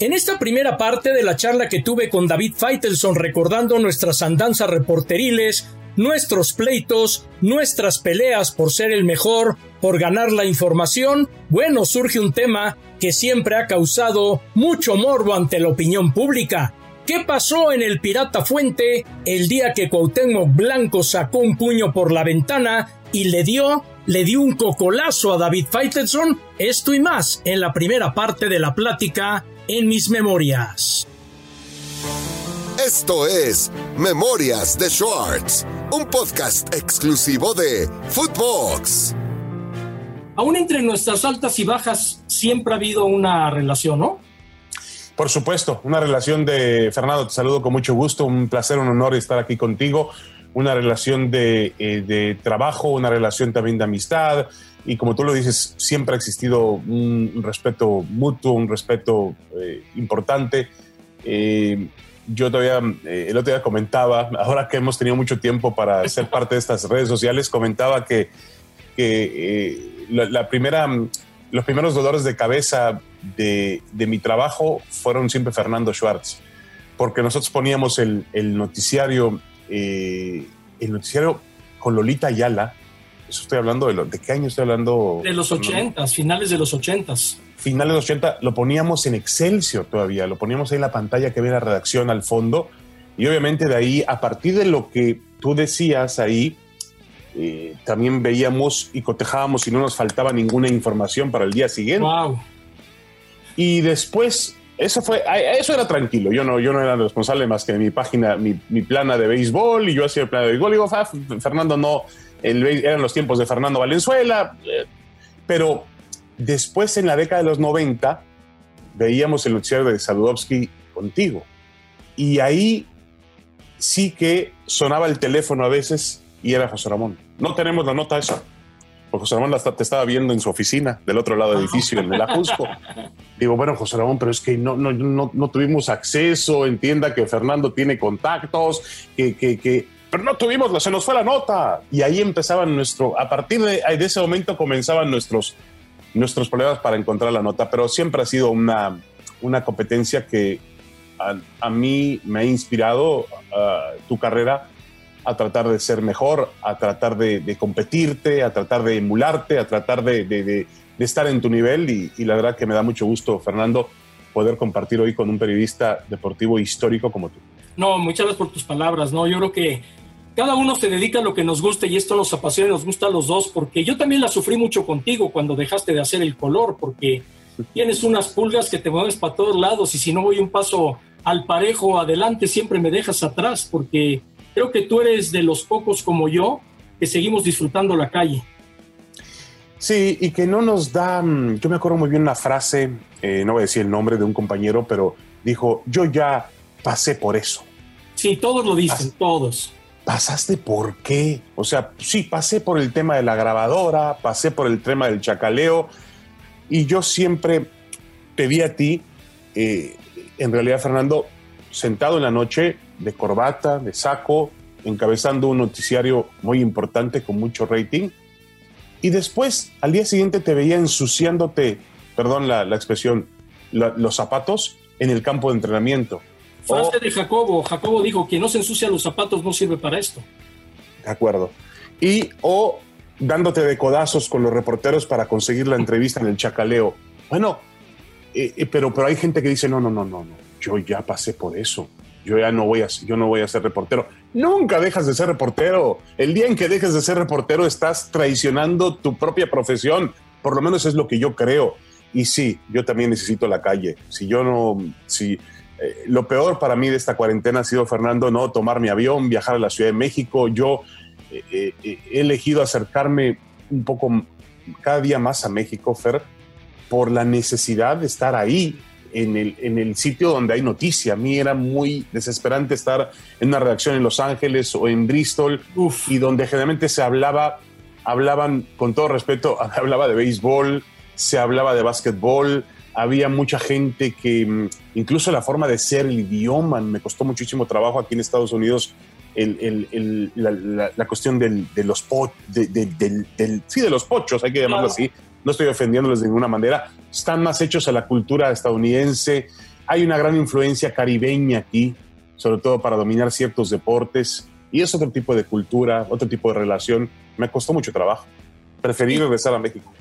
En esta primera parte de la charla que tuve con David Feitelson recordando nuestras andanzas reporteriles, nuestros pleitos, nuestras peleas por ser el mejor, por ganar la información, bueno, surge un tema que siempre ha causado mucho morbo ante la opinión pública. ¿Qué pasó en el Pirata Fuente el día que Cuauhtémoc Blanco sacó un puño por la ventana y le dio le dio un cocolazo a David Feitelson? Esto y más en la primera parte de la plática en mis memorias. Esto es Memorias de Schwartz, un podcast exclusivo de Footbox. Aún entre nuestras altas y bajas siempre ha habido una relación, ¿no? Por supuesto, una relación de Fernando, te saludo con mucho gusto, un placer, un honor estar aquí contigo, una relación de, eh, de trabajo, una relación también de amistad, y como tú lo dices, siempre ha existido un respeto mutuo, un respeto eh, importante. Eh, yo todavía, el otro día comentaba, ahora que hemos tenido mucho tiempo para ser parte de estas redes sociales, comentaba que, que la, primera, los primeros dolores de cabeza de, de, mi trabajo fueron siempre Fernando Schwartz, porque nosotros poníamos el, el noticiario, el noticiario con Lolita Ayala, eso estoy hablando de, ¿de qué año estoy hablando? De los ochentas, finales de los ochentas. Finales de los 80, lo poníamos en Excelsior todavía, lo poníamos ahí en la pantalla que ve la redacción al fondo. Y obviamente de ahí, a partir de lo que tú decías ahí, eh, también veíamos y cotejábamos si no nos faltaba ninguna información para el día siguiente. Wow. Y después, eso fue, eso era tranquilo. Yo no, yo no era responsable más que de mi página, mi, plana de béisbol y yo hacía el plana de béisbol. Y digo, Fernando no, eran los tiempos de Fernando Valenzuela, pero después en la década de los 90 veíamos el noticiero de Saludowski contigo. Y ahí sí que sonaba el teléfono a veces y era José Ramón. No tenemos la nota esa. Porque José Ramón te estaba viendo en su oficina del otro lado del edificio, en el Ajusco. Digo, bueno, José Ramón, pero es que no, no, no, no tuvimos acceso. Entienda que Fernando tiene contactos, que, que, que pero no tuvimos, se nos fue la nota. Y ahí empezaban nuestro, a partir de, de ese momento comenzaban nuestros, nuestros problemas para encontrar la nota, pero siempre ha sido una, una competencia que a, a mí me ha inspirado uh, tu carrera a tratar de ser mejor, a tratar de, competirte, a tratar de emularte, a tratar de estar en tu nivel y, y la verdad que me da mucho gusto, Fernando, poder compartir hoy con un periodista deportivo histórico como tú. No, muchas gracias por tus palabras, ¿no? Yo creo que cada uno se dedica a lo que nos gusta y esto nos apasiona y nos gusta a los dos, porque yo también la sufrí mucho contigo cuando dejaste de hacer el color, porque tienes unas pulgas que te mueves para todos lados y si no voy un paso al parejo adelante, siempre me dejas atrás, porque creo que tú eres de los pocos como yo que seguimos disfrutando la calle. Sí, y que no nos da, mm, yo me acuerdo muy bien una frase, eh, no voy a decir el nombre de un compañero, pero dijo, yo ya pasé por eso. Sí, todos lo dicen, Pas todos ¿Pasaste por qué? O sea, sí, pasé por el tema de la grabadora, pasé por el tema del chacaleo y yo siempre te vi a ti, eh, en realidad Fernando, sentado en la noche de corbata, de saco, encabezando un noticiario muy importante con mucho rating. Y después, al día siguiente, te veía ensuciándote, perdón la, la expresión, la, los zapatos en el campo de entrenamiento. Frase de Jacobo. Jacobo dijo, quien no se ensucia los zapatos no sirve para esto. De acuerdo. Y o dándote de codazos con los reporteros para conseguir la entrevista en el chacaleo. Bueno, eh, eh, pero, pero hay gente que dice, no, no, no, no, no, yo ya pasé por eso. Yo ya no voy a, yo no voy a ser reportero. Nunca dejas de ser reportero. El día en que dejes de ser reportero estás traicionando tu propia profesión. Por lo menos es lo que yo creo. Y sí, yo también necesito la calle. Si yo no, si, eh, lo peor para mí de esta cuarentena ha sido, Fernando, no tomar mi avión, viajar a la Ciudad de México. Yo eh, eh, he elegido acercarme un poco cada día más a México, Fer, por la necesidad de estar ahí, en el, en el sitio donde hay noticia. A mí era muy desesperante estar en una redacción en Los Ángeles o en Bristol Uf. y donde generalmente se hablaba, hablaban, con todo respeto, hablaba de béisbol, se hablaba de básquetbol, había mucha gente que mm, incluso la forma de ser, el idioma, me costó muchísimo trabajo aquí en Estados Unidos. El, el, el, la, la, la, cuestión del, de los po, de, de, del, del, sí, de los pochos, hay que llamarlo claro. así. No estoy ofendiéndoles de ninguna manera. Están más hechos a la cultura estadounidense. hay una gran influencia caribeña aquí, sobre todo para dominar ciertos deportes, y es otro tipo de cultura, otro tipo de relación. Me costó mucho trabajo. Preferí regresar a México.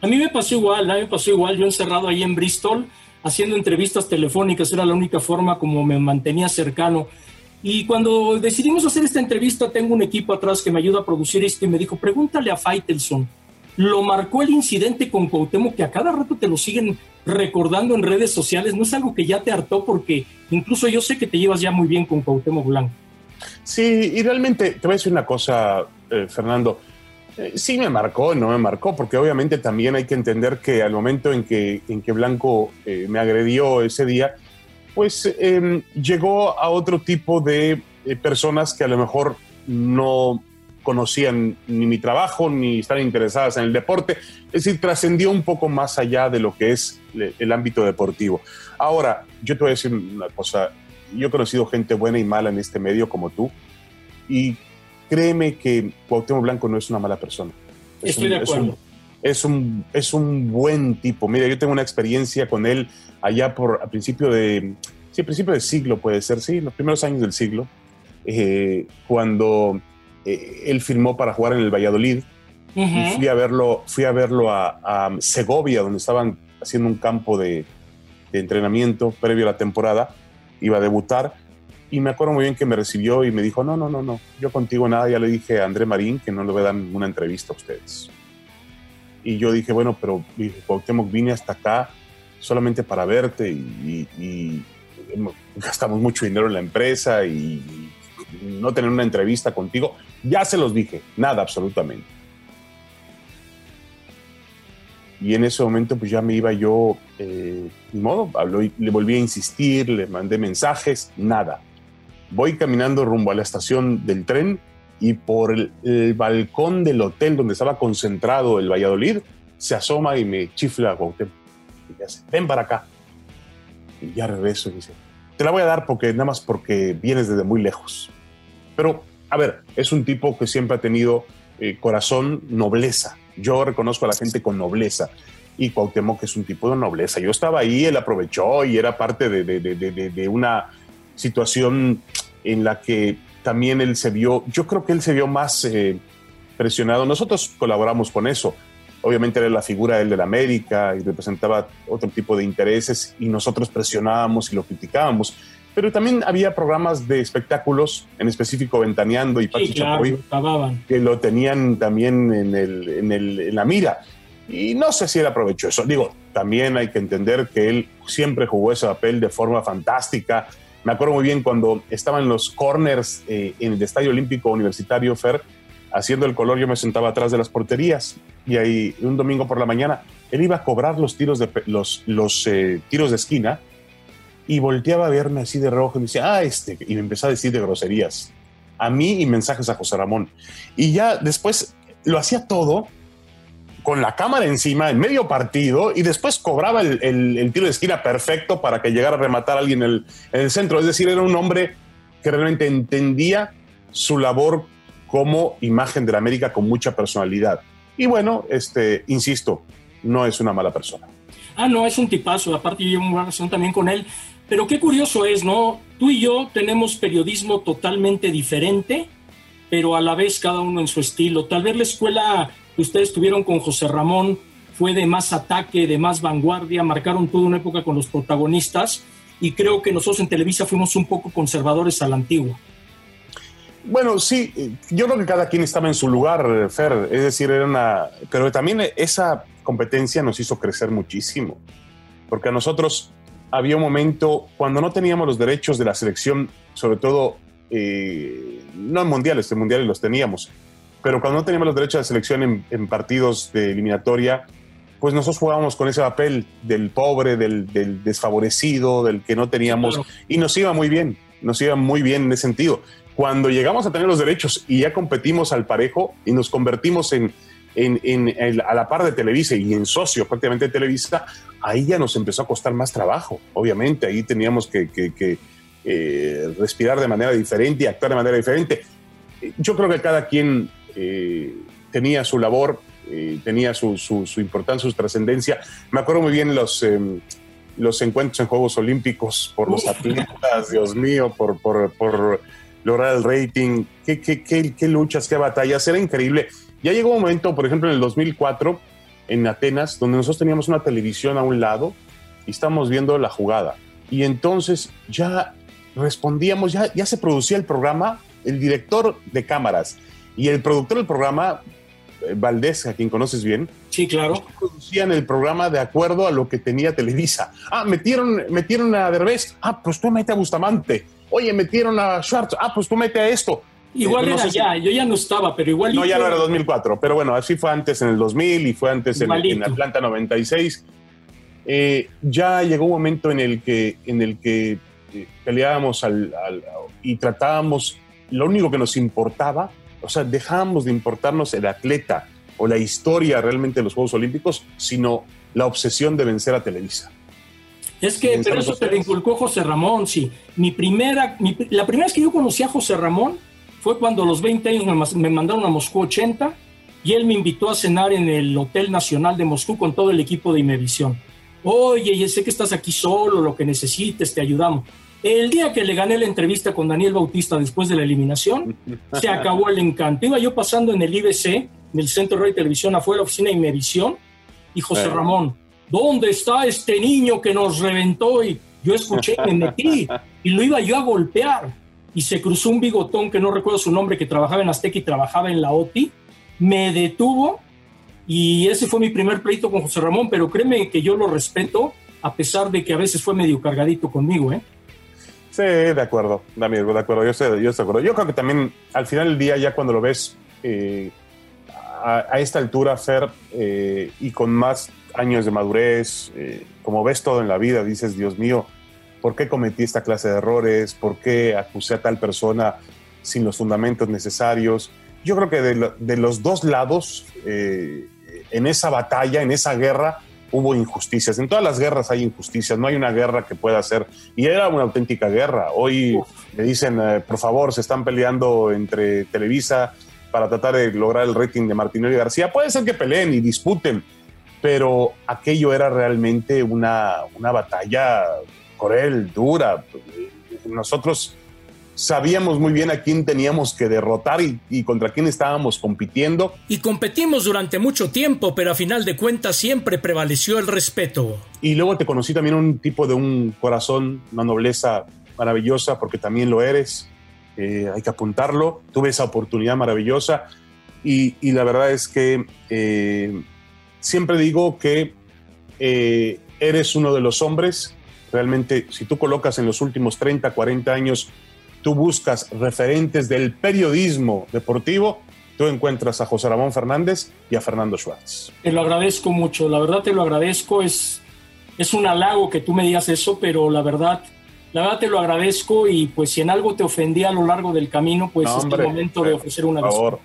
A mí me pasó igual, a mí me pasó igual. Yo encerrado ahí en Bristol, haciendo entrevistas telefónicas, era la única forma como me mantenía cercano. Y cuando decidimos hacer esta entrevista, tengo un equipo atrás que me ayuda a producir esto y me dijo, pregúntale a Faitelson. Lo marcó el incidente con Cuauhtémoc, que a cada rato te lo siguen recordando en redes sociales. No es algo que ya te hartó porque incluso yo sé que te llevas ya muy bien con Cuauhtémoc Blanco. Sí, y realmente te voy a decir una cosa, eh, Fernando. Eh, sí me marcó, no me marcó, porque obviamente también hay que entender que al momento en que, en que Blanco eh, me agredió ese día, pues em, llegó a otro tipo de personas que a lo mejor no conocían ni mi trabajo ni están interesadas en el deporte. Es decir, trascendió un poco más allá de lo que es el ámbito deportivo. Ahora, yo te voy a decir una cosa. Yo he conocido gente buena y mala en este medio como tú y créeme que Cuauhtémoc Blanco no es una mala persona. Estoy de acuerdo. Es un, es un, buen tipo. Mira, yo tengo una experiencia con él allá por a principio de, sí, principio del siglo puede ser, sí, los primeros años del siglo, eh, cuando eh, él firmó para jugar en el Valladolid. y fui a verlo, fui a verlo a, Segovia, donde estaban haciendo un campo de, de entrenamiento previo a la temporada. Iba a debutar y me acuerdo muy bien que me recibió y me dijo, no, no, no, no, yo contigo nada, ya le dije a André Marín que no le voy a dar ninguna entrevista a ustedes. Y yo dije, bueno, pero dije, Cuauhtémoc, vine hasta acá solamente para verte y, gastamos mucho dinero en la empresa y no tener una entrevista contigo. Ya se los dije, nada absolutamente. Y en ese momento pues ya me iba yo, eh, ni modo, habló y le volví a insistir, le mandé mensajes, nada voy caminando rumbo a la estación del tren y por el, balcón del hotel donde estaba concentrado el Valladolid, se asoma y me chifla Cuauhtémoc. Y me ven para acá. Y ya regreso y dice, te la voy a dar porque nada más porque vienes desde muy lejos. Pero, a ver, es un tipo que siempre ha tenido eh, corazón, nobleza. Yo reconozco a la gente con nobleza. Y Cuauhtémoc es un tipo de nobleza. Yo estaba ahí, él aprovechó y era parte de, de, de, de una situación en la que también él se vio, yo creo que él se vio más eh, presionado. Nosotros colaboramos con eso. Obviamente era la figura del de la América y representaba otro tipo de intereses y nosotros presionábamos y lo criticábamos. Pero también había programas de espectáculos, en específico Ventaneando y Pachi Chapoy, que lo tenían también en, el, en, el, en la mira. Y no sé si él aprovechó eso. Digo, también hay que entender que él siempre jugó ese papel de forma fantástica, me acuerdo muy bien cuando estaban los corners eh, en el Estadio Olímpico Universitario Fer, haciendo el color, yo me sentaba atrás de las porterías y ahí un domingo por la mañana él iba a cobrar los tiros de, los, los eh, tiros de esquina y volteaba a verme así de rojo y me decía, ah, este, y me empezó a decir de groserías a mí y mensajes a José Ramón. Y ya después lo hacía todo con la cámara encima en medio partido y después cobraba el, tiro de esquina perfecto para que llegara a rematar a alguien en el, centro. Es decir, era un hombre que realmente entendía su labor como imagen de la América con mucha personalidad. Y bueno, este, insisto, no es una mala persona. Ah, no, es un tipazo. Aparte, yo llevo una relación también con él. Pero qué curioso es, ¿no? Tú y yo tenemos periodismo totalmente diferente, pero a la vez cada uno en su estilo. Tal vez la escuela ustedes tuvieron con José Ramón fue de más ataque, de más vanguardia, marcaron toda una época con los protagonistas y creo que nosotros en Televisa fuimos un poco conservadores a la antigua. Bueno, sí, yo creo que cada quien estaba en su lugar, Fer, es decir, era una... Pero también esa competencia nos hizo crecer muchísimo, porque a nosotros había un momento cuando no teníamos los derechos de la selección, sobre todo, eh, no en mundiales, en mundiales los teníamos, pero cuando no teníamos los derechos de selección en, partidos de eliminatoria, pues nosotros jugábamos con ese papel del pobre, del, desfavorecido, del que no teníamos, y nos iba muy bien, nos iba muy bien en ese sentido. Cuando llegamos a tener los derechos y ya competimos al parejo y nos convertimos en, en, a la par de Televisa y en socio prácticamente de Televisa, ahí ya nos empezó a costar más trabajo, obviamente, ahí teníamos que, que, eh, respirar de manera diferente y actuar de manera diferente. Yo creo que cada quien eh, tenía su labor, eh, tenía su, importancia, su trascendencia. Me acuerdo muy bien los, los encuentros en Juegos Olímpicos, por los atletas, Dios mío, por, por, por lograr el rating, qué, qué, qué, qué, luchas, qué batallas, era increíble. Ya llegó un momento, por ejemplo, en el 2004, en Atenas, donde nosotros teníamos una televisión a un lado y estábamos viendo la jugada. Y entonces ya respondíamos, ya, ya se producía el programa, el director de cámaras y el productor del programa, eh, Valdés, a quien conoces bien. Sí, claro. Producían el programa de acuerdo a lo que tenía Televisa. Ah, metieron, metieron a Derbez. Ah, pues tú mete a Bustamante. Oye, metieron a Schwartz. Ah, pues tú mete a esto. Igual eh, era ya, yo ya no estaba, pero igual. No, ya no era 2004, pero bueno, así fue antes en el 2000 y fue antes en, en, Atlanta 96. Eh, ya llegó un momento en el que, en el que eh, peleábamos al, al, y tratábamos, lo único que nos importaba, o sea, dejábamos de importarnos el atleta o la historia realmente de los Juegos Olímpicos, sino la obsesión de vencer a Televisa. Es que, pero eso te lo inculcó José Ramón, sí. Mi primera, mi, la primera vez que yo conocí a José Ramón fue cuando a los 20 años me mandaron a Moscú 80 y él me invitó a cenar en el Hotel Nacional de Moscú con todo el equipo de Imevisión. Oye, ya sé que estás aquí solo, lo que necesites, te ayudamos. El día que le gané la entrevista con Daniel Bautista después de la eliminación, se acabó el encanto. Iba yo pasando en el IBC, en el Centro de Radio y Televisión, afuera de la oficina de Imevisión, y José Ramón, ¿dónde está este niño que nos reventó? Y yo escuché y me metí, y lo iba yo a golpear y se cruzó un bigotón que no recuerdo su nombre, que trabajaba en Azteca y trabajaba en la OTI, me detuvo y ese fue mi primer pleito con José Ramón, pero créeme que yo lo respeto, a pesar de que a veces fue medio cargadito conmigo, ¿eh? Sí, de acuerdo, amigo, de acuerdo, yo sé, yo estoy de acuerdo. Yo creo que también al final del día, ya cuando lo ves eh, a, a, esta altura, Fer, eh, y con más años de madurez, eh, como ves todo en la vida, dices, Dios mío, por qué cometí esta clase de errores, por qué acusé a tal persona sin los fundamentos necesarios. Yo creo que de, lo, de los dos lados, eh, en esa batalla, en esa guerra, hubo injusticias. En todas las guerras hay injusticias, no hay una guerra que pueda ser. Y era una auténtica guerra. Hoy me dicen, eh, por favor, se están peleando entre Televisa para tratar de lograr el rating de Martinelli García. Puede ser que peleen y disputen, pero aquello era realmente una, una batalla cruel, dura. Nosotros sabíamos muy bien a quién teníamos que derrotar y, y, contra quién estábamos compitiendo. Y competimos durante mucho tiempo, pero a final de cuentas siempre prevaleció el respeto. Y luego te conocí también un tipo de un corazón, una nobleza maravillosa, porque también lo eres. Eh, hay que apuntarlo. Tuve esa oportunidad maravillosa y, y la verdad es que eh, siempre digo que eh, eres uno de los hombres Realmente, si tú colocas en los últimos 30, 40 años, tú buscas referentes del periodismo deportivo, tú encuentras a José Ramón Fernández y a Fernando Schwartz. Te lo agradezco mucho, la verdad te lo agradezco, es, es un halago que tú me digas eso, pero la verdad, la verdad te lo agradezco y pues si en algo te ofendí a lo largo del camino, pues no, es el momento Fer, de ofrecer una por favor.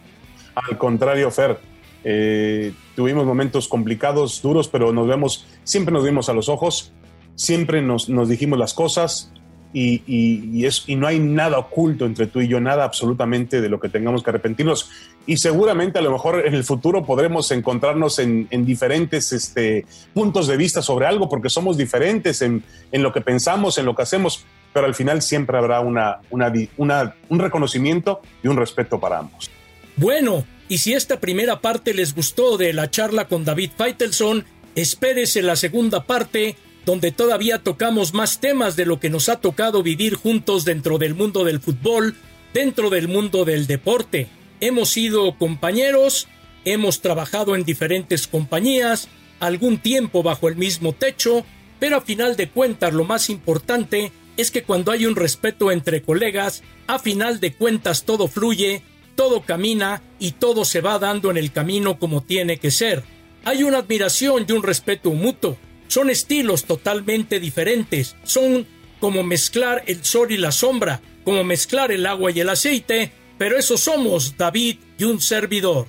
Al contrario, Fer, eh, tuvimos momentos complicados, duros, pero nos vemos, siempre nos vimos a los ojos siempre nos, nos dijimos las cosas y, y, es, y no hay nada oculto entre tú y yo, nada absolutamente de lo que tengamos que arrepentirnos. Y seguramente a lo mejor en el futuro podremos encontrarnos en, en diferentes este, puntos de vista sobre algo, porque somos diferentes en, en, lo que pensamos, en lo que hacemos, pero al final siempre habrá una, una, una, un reconocimiento y un respeto para ambos. Bueno, y si esta primera parte les gustó de la charla con David Feitelson, espérese la segunda parte donde todavía tocamos más temas de lo que nos ha tocado vivir juntos dentro del mundo del fútbol, dentro del mundo del deporte. Hemos sido compañeros, hemos trabajado en diferentes compañías, algún tiempo bajo el mismo techo, pero a final de cuentas lo más importante es que cuando hay un respeto entre colegas, a final de cuentas todo fluye, todo camina y todo se va dando en el camino como tiene que ser. Hay una admiración y un respeto mutuo. Son estilos totalmente diferentes, son como mezclar el sol y la sombra, como mezclar el agua y el aceite, pero eso somos David y un servidor.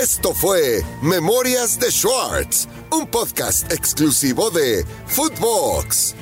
Esto fue Memorias de Schwartz, un podcast exclusivo de Footbox.